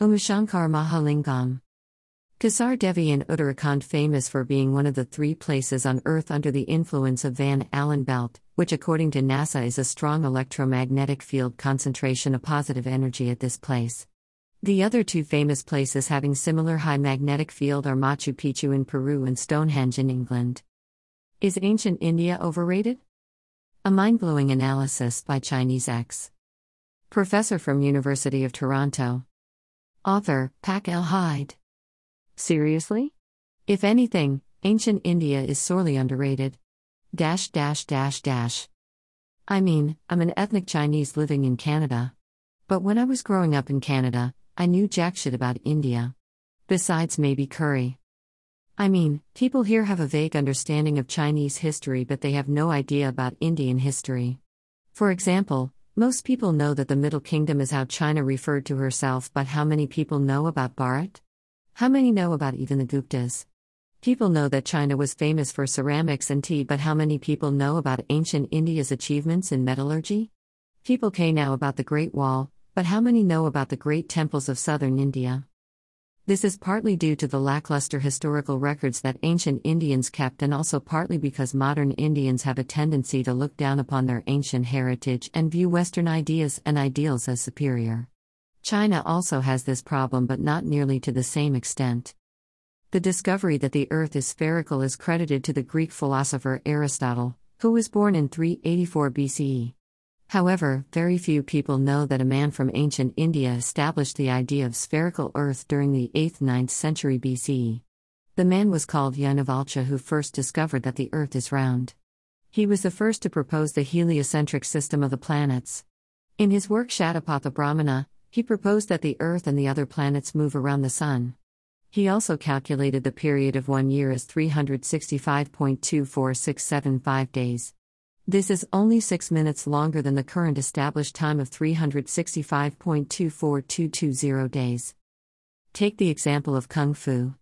Umashankar Mahalingam. Kasar Devi in Uttarakhand famous for being one of the three places on Earth under the influence of Van Allen belt, which according to NASA is a strong electromagnetic field concentration of positive energy at this place. The other two famous places having similar high magnetic field are Machu Picchu in Peru and Stonehenge in England. Is ancient India overrated? A mind-blowing analysis by Chinese X. Professor from University of Toronto. Author, Pak El Hyde. Seriously? If anything, ancient India is sorely underrated. Dash dash dash dash. I mean, I'm an ethnic Chinese living in Canada. But when I was growing up in Canada, I knew jack shit about India. Besides maybe curry. I mean, people here have a vague understanding of Chinese history, but they have no idea about Indian history. For example, most people know that the Middle Kingdom is how China referred to herself, but how many people know about Bharat? How many know about even the Guptas? People know that China was famous for ceramics and tea, but how many people know about ancient India's achievements in metallurgy? People care now about the Great Wall, but how many know about the great temples of southern India? This is partly due to the lackluster historical records that ancient Indians kept, and also partly because modern Indians have a tendency to look down upon their ancient heritage and view Western ideas and ideals as superior. China also has this problem, but not nearly to the same extent. The discovery that the Earth is spherical is credited to the Greek philosopher Aristotle, who was born in 384 BCE. However, very few people know that a man from ancient India established the idea of spherical Earth during the 8th 9th century BCE. The man was called Yajnavalkya, who first discovered that the Earth is round. He was the first to propose the heliocentric system of the planets. In his work Shatapatha Brahmana, he proposed that the Earth and the other planets move around the Sun. He also calculated the period of one year as 365.24675 days. This is only 6 minutes longer than the current established time of 365.24220 days. Take the example of Kung Fu.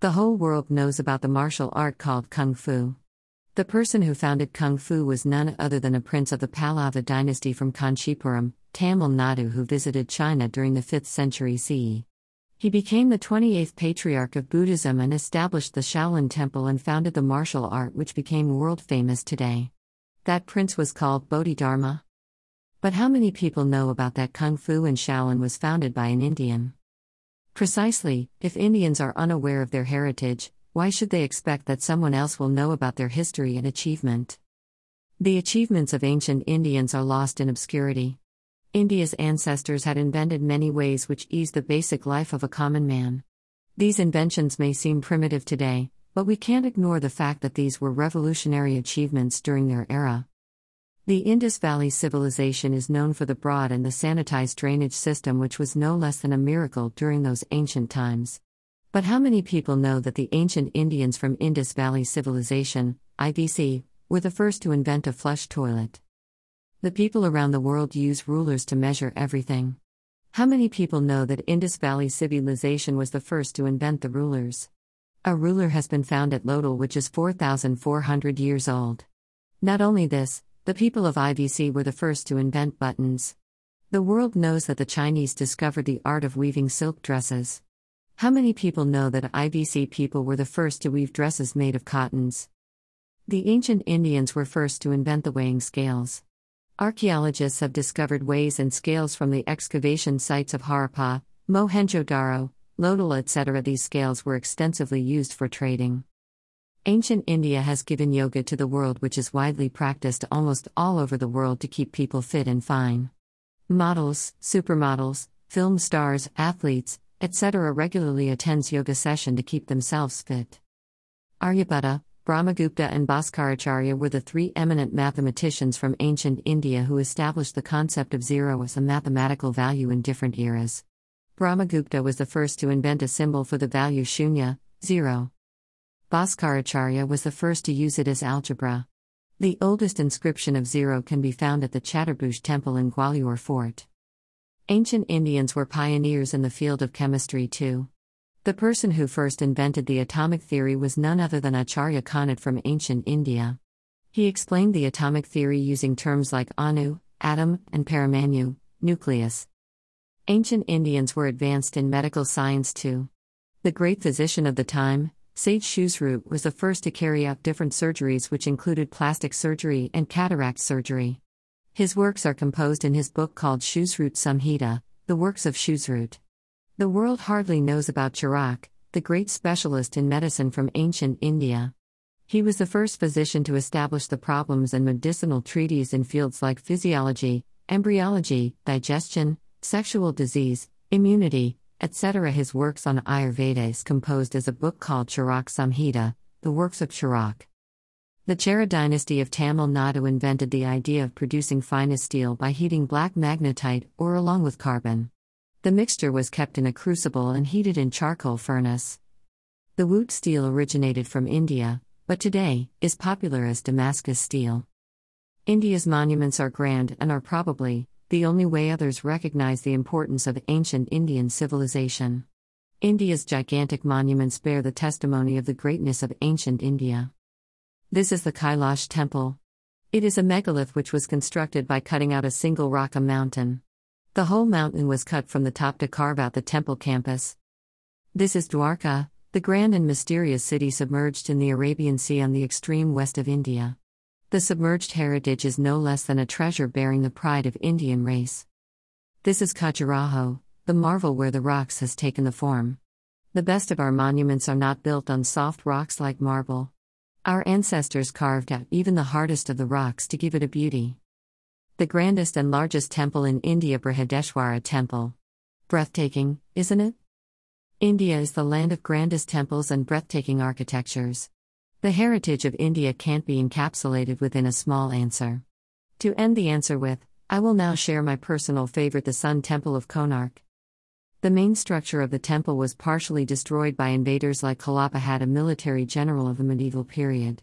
The whole world knows about the martial art called Kung Fu. The person who founded Kung Fu was none other than a prince of the Pallava dynasty from Kanchipuram, Tamil Nadu, who visited China during the 5th century CE. He became the 28th patriarch of Buddhism and established the Shaolin Temple and founded the martial art which became world famous today. That prince was called Bodhidharma. But how many people know about that Kung Fu and Shaolin was founded by an Indian? Precisely, if Indians are unaware of their heritage, why should they expect that someone else will know about their history and achievement? The achievements of ancient Indians are lost in obscurity. India's ancestors had invented many ways which eased the basic life of a common man. These inventions may seem primitive today, but we can't ignore the fact that these were revolutionary achievements during their era. The Indus Valley civilization is known for the broad and the sanitized drainage system, which was no less than a miracle during those ancient times. But how many people know that the ancient Indians from Indus Valley Civilization, IVC, were the first to invent a flush toilet? The people around the world use rulers to measure everything. How many people know that Indus Valley Civilization was the first to invent the rulers? A ruler has been found at Lothal, which is 4,400 years old. Not only this, the people of IVC were the first to invent buttons. The world knows that the Chinese discovered the art of weaving silk dresses. How many people know that IVC people were the first to weave dresses made of cottons? The ancient Indians were first to invent the weighing scales. Archaeologists have discovered weighs and scales from the excavation sites of Harappa, Mohenjo-Daro, Lothal, etc. These scales were extensively used for trading. Ancient India has given yoga to the world, which is widely practiced almost all over the world to keep people fit and fine. Models, supermodels, film stars, athletes, etc. regularly attends yoga session to keep themselves fit. Aryabhatta, Brahmagupta and Bhaskaracharya were the three eminent mathematicians from ancient India who established the concept of zero as a mathematical value in different eras. Brahmagupta was the first to invent a symbol for the value shunya, zero. Bhaskaracharya was the first to use it as algebra. The oldest inscription of zero can be found at the Chaturbhuj temple in Gwalior fort. Ancient Indians were pioneers in the field of chemistry too. The person who first invented the atomic theory was none other than Acharya Kanad from ancient India. He explained the atomic theory using terms like anu, atom, and paramanu, nucleus. Ancient Indians were advanced in medical science too. The great physician of the time, Sage Shushrut, was the first to carry out different surgeries, which included plastic surgery and cataract surgery. His works are composed in his book called Shushrut Samhita, The Works of Shushrut. The world hardly knows about Charak, the great specialist in medicine from ancient India. He was the first physician to establish the problems and medicinal treaties in fields like physiology, embryology, digestion, sexual disease, immunity, etc. His works on Ayurveda is composed as a book called Charak Samhita, The Works of Charak. The Chera dynasty of Tamil Nadu invented the idea of producing finest steel by heating black magnetite ore along with carbon. The mixture was kept in a crucible and heated in charcoal furnace. The Wootz steel originated from India, but today is popular as Damascus steel. India's monuments are grand and are probably the only way others recognize the importance of ancient Indian civilization. India's gigantic monuments bear the testimony of the greatness of ancient India. This is the Kailash Temple. It is a megalith which was constructed by cutting out a single rock a mountain. The whole mountain was cut from the top to carve out the temple campus. This is Dwarka, the grand and mysterious city submerged in the Arabian Sea on the extreme west of India. The submerged heritage is no less than a treasure bearing the pride of Indian race. This is Khajuraho, the marvel where the rocks has taken the form. The best of our monuments are not built on soft rocks like marble. Our ancestors carved out even the hardest of the rocks to give it a beauty. The grandest and largest temple in India, Brihadeshwara Temple. Breathtaking, isn't it? India is the land of grandest temples and breathtaking architectures. The heritage of India can't be encapsulated within a small answer. To end the answer with, I will now share my personal favorite the Sun Temple of Konark. The main structure of the temple was partially destroyed by invaders like Kalapahad, a military general of the medieval period.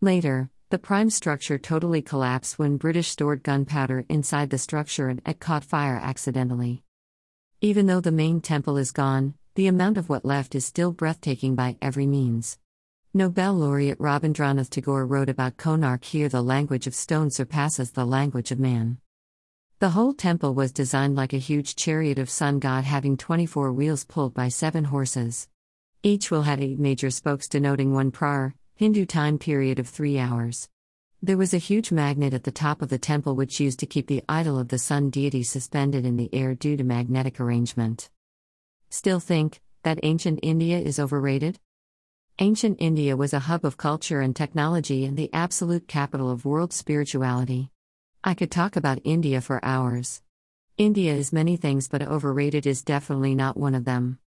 Later, the prime structure totally collapsed when British stored gunpowder inside the structure and it caught fire accidentally. Even though the main temple is gone, the amount of what left is still breathtaking by every means. Nobel laureate Rabindranath Tagore wrote about Konark here the language of stone surpasses the language of man. The whole temple was designed like a huge chariot of sun god having 24 wheels pulled by seven horses. Each wheel had eight major spokes denoting one prahr, Hindu time period of three hours. There was a huge magnet at the top of the temple which used to keep the idol of the sun deity suspended in the air due to magnetic arrangement. Still think that ancient India is overrated? Ancient India was a hub of culture and technology and the absolute capital of world spirituality. I could talk about India for hours. India is many things, but overrated is definitely not one of them.